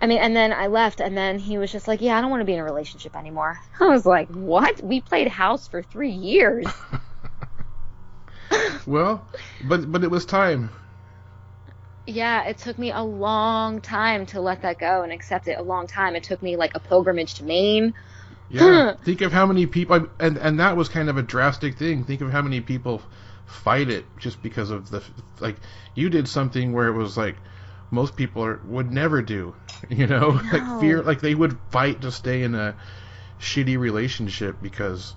I mean and then I left and then he was just like yeah I don't want to be in a relationship anymore I was like what we played house for 3 years Well, but but it was time. yeah it took me a long time to let that go and accept it a long time it took me like a pilgrimage to Maine Yeah. Think of how many people, and and that was kind of a drastic thing. Think of how many people fight it just because of the like you did something where it was like most people are, would never do. You know, like fear, like they would fight to stay in a shitty relationship because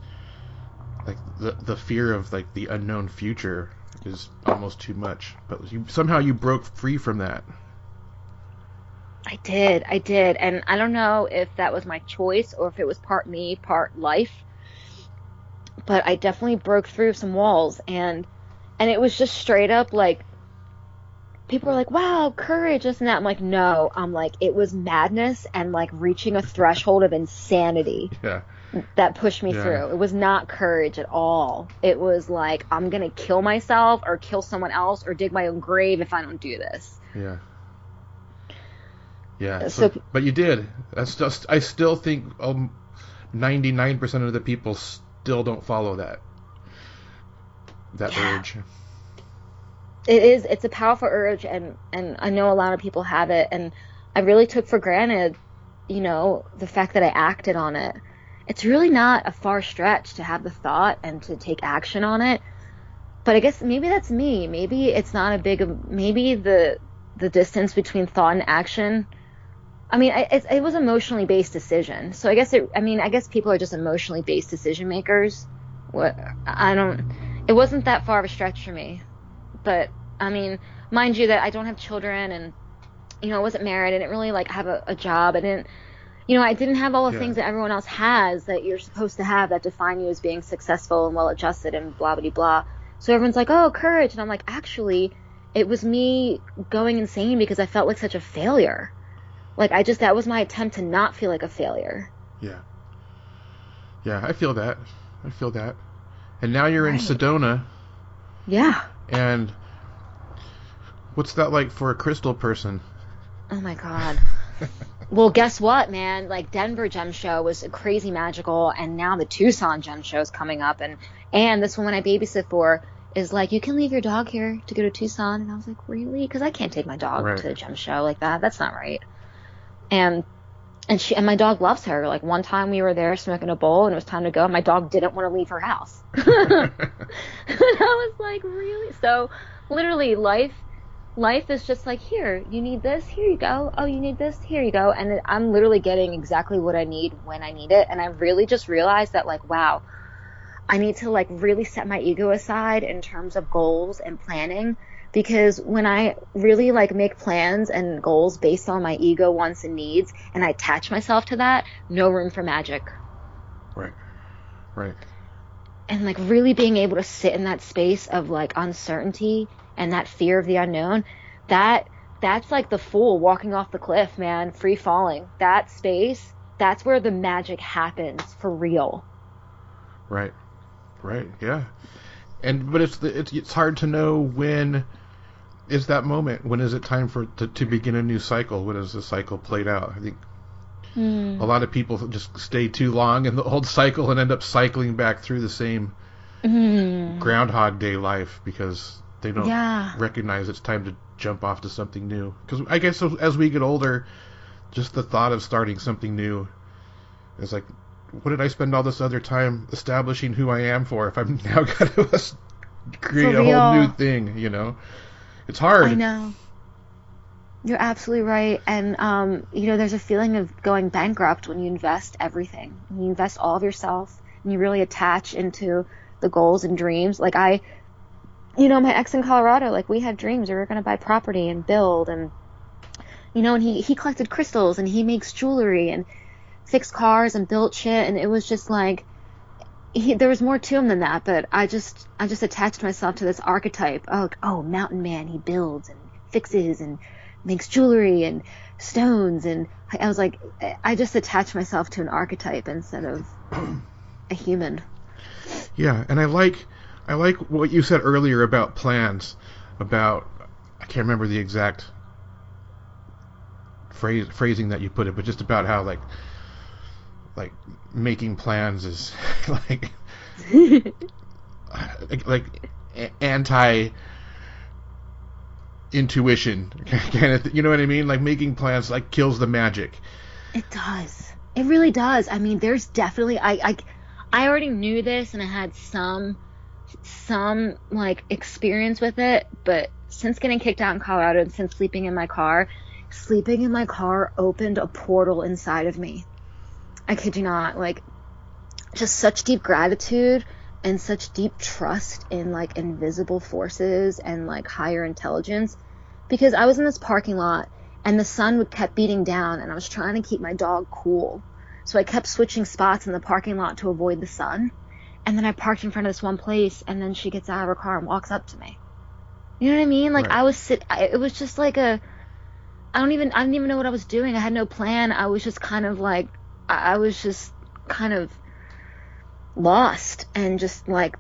like the the fear of like the unknown future is almost too much. But you somehow you broke free from that. I did, I did, and I don't know if that was my choice or if it was part me, part life. But I definitely broke through some walls, and and it was just straight up like people were like, "Wow, courage," this and that. I'm like, no, I'm like, it was madness and like reaching a threshold of insanity Yeah. that pushed me Yeah. through. It was not courage at all. It was like I'm gonna kill myself or kill someone else or dig my own grave if I don't do this. Yeah. Yeah. Uh, So, so- but you did. That's just. I still think um, 99% of the people still don't follow that. That Yeah. urge. it is it's a powerful urge and and I know a lot of people have it and I really took for granted you know the fact that I acted on it it's really not a far stretch to have the thought and to take action on it but I guess maybe that's me maybe it's not a big maybe the the distance between thought and action I mean I, it, it was emotionally based decision so I guess it I mean I guess people are just emotionally based decision makers what I don't it wasn't that far of a stretch for me but I mean, mind you that I don't have children and you know, I wasn't married. I didn't really like have a, a job. I didn't you know, I didn't have all the Yeah. things that everyone else has that you're supposed to have that define you as being successful and well adjusted and blah blah blah. So everyone's like, "Oh, courage." And I'm like, "Actually, it was me going insane because I felt like such a failure." Like I just that was my attempt to not feel like a failure. Yeah. Yeah, I feel that. I feel that. And now you're in Sedona, Yeah. and what's that like for a crystal person? Oh my god. Well, guess what, man? Like Denver Gem Show was crazy magical, and now the Tucson Gem Show is coming up, and and this woman I babysit for is like, you can leave your dog here to go to Tucson, and I was like, really? Because I can't take my dog Right. to a gem show like that. That's not right. And and she and my dog loves her. Like one time we were there smoking a bowl, and it was time to go. and My dog didn't want to leave her house. and I was like, really? So literally, life life is just like here you need this here you go oh you need this here you go and i'm literally getting exactly what i need when i need it and i really just realized that like wow i need to like really set my ego aside in terms of goals and planning because when i really like make plans and goals based on my ego wants and needs and i attach myself to that no room for magic right. Right. and like really being able to sit in that space of like uncertainty and that fear of the unknown, that that's like the fool walking off the cliff, man, free falling. That space, that's where the magic happens for real. Right. Right. Yeah. And but it's the, it's it's hard to know when is that moment. When is it time for to, to begin a new cycle? When is the cycle played out? I think Mm. a lot of people just stay too long in the old cycle and end up cycling back through the same Mm. Groundhog Day life because they don't Yeah. recognize it's time to jump off to something new. Because I guess as we get older, just the thought of starting something new is like, what did I spend all this other time establishing who I am for if I'm now got to create For a whole new thing? You know, it's hard. I know. You're absolutely right. And, um, you know, there's a feeling of going bankrupt when you invest everything. You invest all of yourself and you really attach into the goals and dreams. Like, I, you know, my ex in Colorado, like, we had dreams. We were going to buy property and build. And, you know, and he, he collected crystals and he makes jewelry and fixed cars and built shit. And it was just like, he, there was more to him than that, but I just I just attached myself to this archetype. Oh, oh, mountain man, he builds and fixes and makes jewelry and stones, and I, I was like, I just attached myself to an archetype instead of a human. Yeah, and I like I like what you said earlier about plans, about I can't remember the exact phrase phrasing that you put it, but just about how like like making plans is like like, anti intuition kind of th- you know what I mean like making plans like kills the magic It does. It really does. I mean, there's definitely I I I already knew this and I had some some like experience with it, but since getting kicked out in Colorado and since sleeping in my car, sleeping in my car opened a portal inside of me. I kid you not, like just such deep gratitude and such deep trust in like invisible forces and like higher intelligence because I was in this parking lot and the sun would kept beating down and I was trying to keep my dog cool. So I kept switching spots in the parking lot to avoid the sun. And then I parked in front of this one place and then she gets out of her car and walks up to me. You know what I mean? Like Right. I was sit I, it was just like a I don't even I didn't even know what I was doing. I had no plan. I was just kind of like I, I was just kind of lost and just like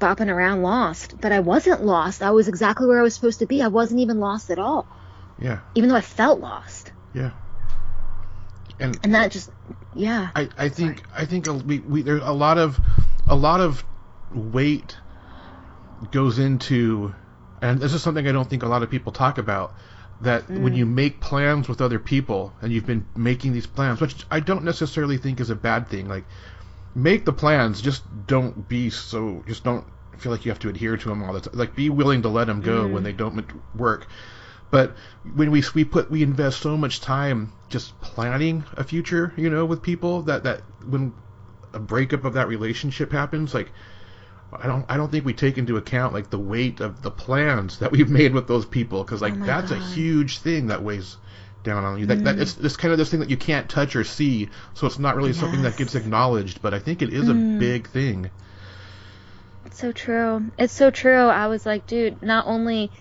bopping around lost. But I wasn't lost. I was exactly where I was supposed to be. I wasn't even lost at all yeah even though I felt lost. yeah and And that just, yeah. I, I think I think we, we there's a lot of a lot of weight goes into and this is something I don't think a lot of people talk about that when mm. you make plans with other people and you've been making these plans which I don't necessarily think is a bad thing like make the plans just don't be so just don't feel like you have to adhere to them all the time like be willing to let them go when mm. they don't work. But when we we put we invest so much time just planning a future, you know, with people that that when a breakup of that relationship happens, like I don't I don't think we take into account like the weight of the plans that we've made with those people because like Oh that's a huge thing that weighs down on you. That, that mm. it's it's kind of this thing that you can't touch or see, so it's not really something that gets acknowledged. But I think it is a mm. big thing. It's so true. It's so true. I was like, dude, not only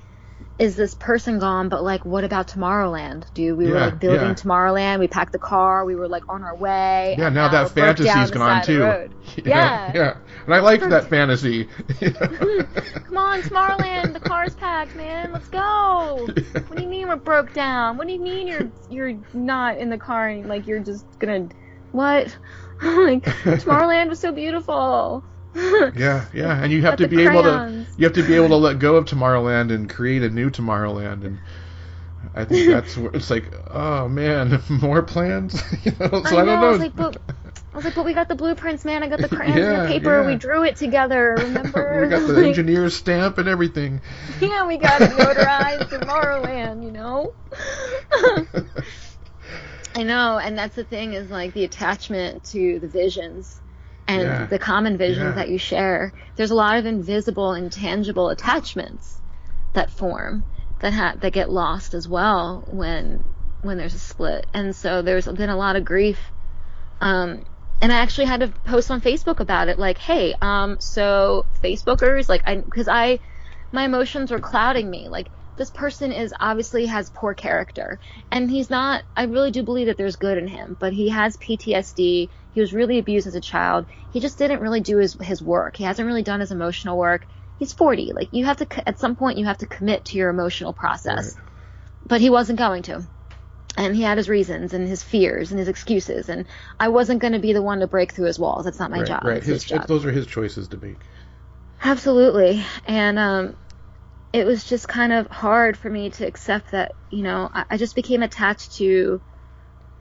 is this person gone, but like, what about Tomorrowland? Dude, we were like building yeah. Tomorrowland. We packed the car. We were like on our way. Yeah, and now that it broke down fantasy's gone side of the too. know? Yeah. yeah, and I liked that fantasy. Come on, Tomorrowland. The car's packed, man. Let's go. What do you mean we're broke down? What do you mean you're you're not in the car and like you're just gonna what? like Tomorrowland was so beautiful. Yeah, yeah, and you have But to be able to you have to be able to let go of Tomorrowland and create a new Tomorrowland, and I think that's where it's like, oh man, more plans. you know, so I, I know. don't I know. was like, but I was like, but we got the blueprints, man. I got the crayons and the paper. yeah. We drew it together. Remember? we got the Like, engineer's stamp and everything. Yeah, we got it notarized Tomorrowland. You know. I know, and that's the thing is like the attachment to the visions and Yeah. the common visions Yeah. that you share. There's a lot of invisible, intangible attachments that form that ha- that get lost as well when when there's a split. And so there's been a lot of grief. Um, and I actually had to post on Facebook about it, like, hey, um, so Facebookers, like, I, because I, my emotions were clouding me, like, this person is obviously has poor character, and he's not. I really do believe that there's good in him, but he has PTSD. He was really abused as a child. He just didn't really do his his work. He hasn't really done his emotional work. He's 40. Like you have to at some point you have to commit to your emotional process. Right. But he wasn't going to and he had his reasons and his fears and his excuses and i wasn't going to be the one to break through his walls that's not my right, job right. His, his job those are his choices to make. absolutely and um it was just kind of hard for me to accept that you know I, I just became attached to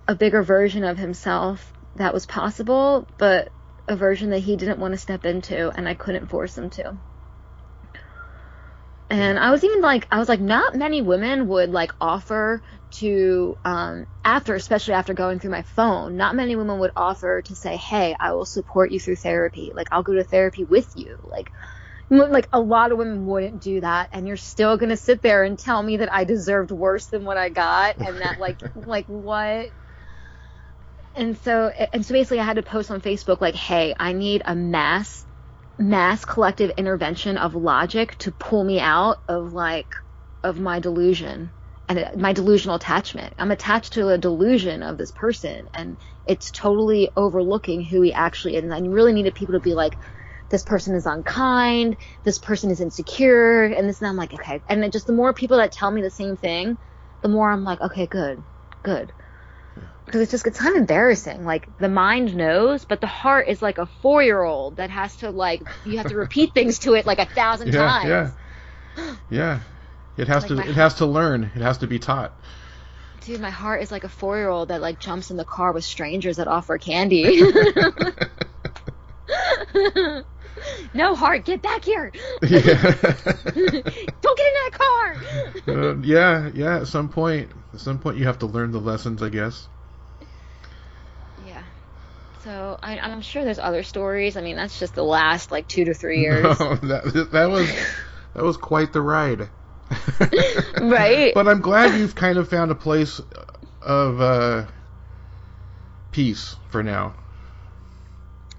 a bigger version of himself that was possible but a version that he didn't want to step into and i couldn't force him to and I was even like, I was like, not many women would like offer to, um, after, especially after going through my phone, not many women would offer to say, hey, I will support you through therapy. Like, I'll go to therapy with you. Like, like a lot of women wouldn't do that, and you're still gonna sit there and tell me that I deserved worse than what I got, and that like, like what? And so, and so basically, I had to post on Facebook like, hey, I need a mass mass collective intervention of logic to pull me out of like of my delusion and my delusional attachment. I'm attached to a delusion of this person and it's totally overlooking who he actually is. And I really needed people to be like, this person is unkind, this person is insecure, and this and I'm like, okay. And just the more people that tell me the same thing, the more I'm like, okay, good, good. Because it's just it's kind of embarrassing. Like the mind knows, but the heart is like a four year old that has to like you have to repeat things to it like a thousand Yeah, times. yeah, yeah. It has Like to. It has to learn. It has to be taught. Dude, my heart is like a four year old that like jumps in the car with strangers that offer candy. no heart, get back here. yeah. Don't get in that car. Uh, yeah, yeah. At some point, at some point, you have to learn the lessons, I guess. So I, I'm sure there's other stories. I mean, that's just the last like two to three years. No, that that was that was quite the ride. Right. But I'm glad you've kind of found a place of uh, peace for now.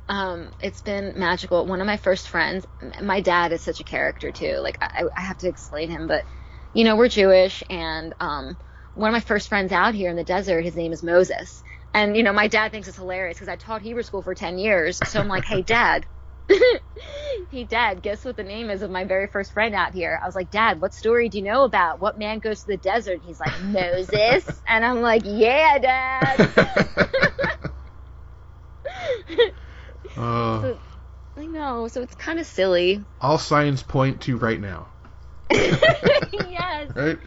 um, it's been magical. One of my first friends, my dad is such a character too. Like I, I have to explain him, but you know we're Jewish, and um, one of my first friends out here in the desert, his name is Moses, and you know my dad thinks it's hilarious because I taught Hebrew school for ten years. So I'm like, hey dad, hey dad, guess what the name is of my very first friend out here? I was like, dad, what story do you know about? What man goes to the desert? He's like Moses, and I'm like, yeah, dad. Uh, So- I know, so it's kind of silly. all signs point to right now, yes. right?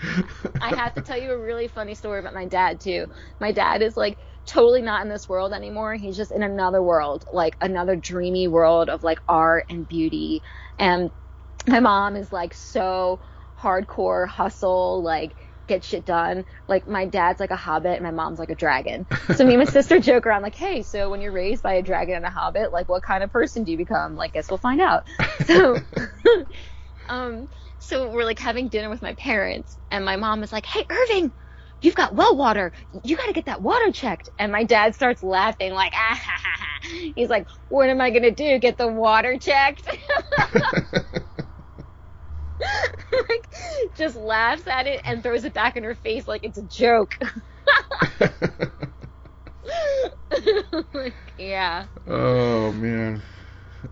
I have to tell you a really funny story about my dad too. My dad is like totally not in this world anymore. He's just in another world, like another dreamy world of like art and beauty. And my mom is like so hardcore hustle, like get shit done. Like my dad's like a hobbit and my mom's like a dragon. So me and my sister joke around like, hey, so when you're raised by a dragon and a hobbit, like what kind of person do you become? Like guess we'll find out. So um so we're like having dinner with my parents and my mom is like, Hey Irving, you've got well water. You gotta get that water checked. And my dad starts laughing like ah ha ha ha. He's like, What am I gonna do? Get the water checked? like just laughs at it and throws it back in her face like it's a joke. like, yeah, oh man.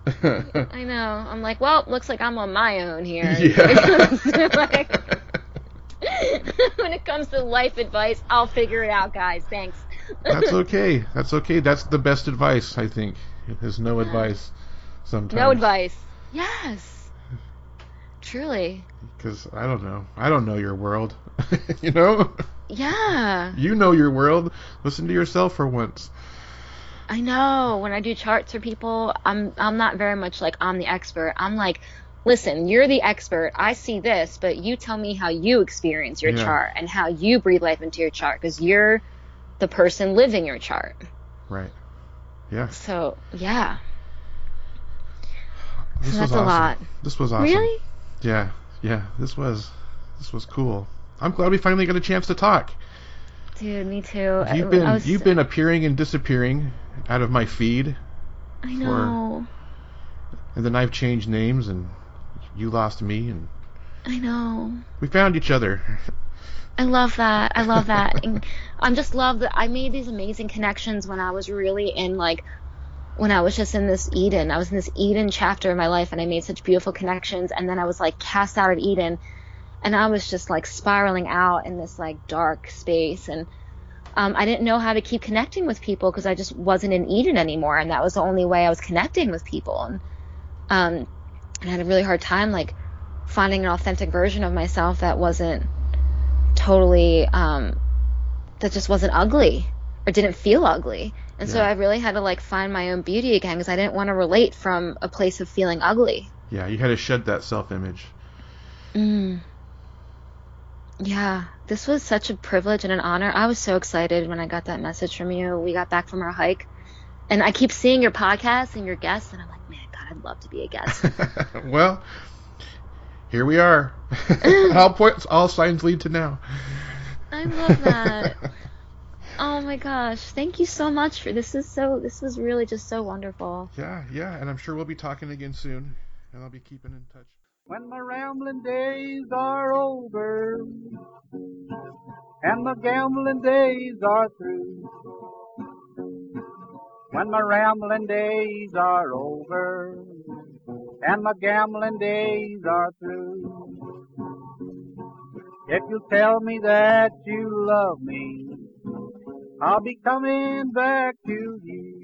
I know. I'm like, well, looks like I'm on my own here. Yeah. Like, when it comes to life advice, I'll figure it out, guys. Thanks. That's okay. That's okay. That's the best advice, I think. There's no advice sometimes. No advice. Yes. Truly. Because I don't know. I don't know your world. you know? Yeah. You know your world. Listen to yourself for once. I know. When I do charts for people, I'm I'm not very much like I'm the expert. I'm like, listen, you're the expert. I see this, but you tell me how you experience your Yeah. chart and how you breathe life into your chart because you're the person living your chart. Right. Yeah. So yeah. This So was that's a lot. This was awesome. Really? Yeah. Yeah. This was this was cool. I'm glad we finally got a chance to talk. Dude, me too. You've been was- you've been appearing and disappearing out of my feed, I know. and then I've changed names, and you lost me, and I know. we found each other. I love that. I love that. and I just love that I made these amazing connections when I was really in like when I was just in this Eden. I was in this Eden chapter of my life and I made such beautiful connections and then I was like cast out of Eden and I was just like spiraling out in this like dark space and um, I didn't know how to keep connecting with people because I just wasn't in Eden anymore and that was the only way I was connecting with people and um and I had a really hard time like finding an authentic version of myself that wasn't totally um that just wasn't ugly or didn't feel ugly. And so i really had to like find my own beauty again because i didn't want to relate from a place of feeling ugly. Yeah, you had to shed that self-image. mm. yeah this was such a privilege and an honor. I was so excited when i got that message from you. We got back from our hike and i keep seeing your podcast and your guests and i'm like i'd love to be a guest well, here we are. all points, all signs lead to now. i love that oh my gosh thank you so much for this is so this was really just so wonderful yeah, yeah, and I'm sure we'll be talking again soon, and I'll be keeping in touch. When my rambling days are over and my gambling days are through. When my rambling days are over and my gambling days are through. If you'll tell me that you love me, I'll be coming back to you.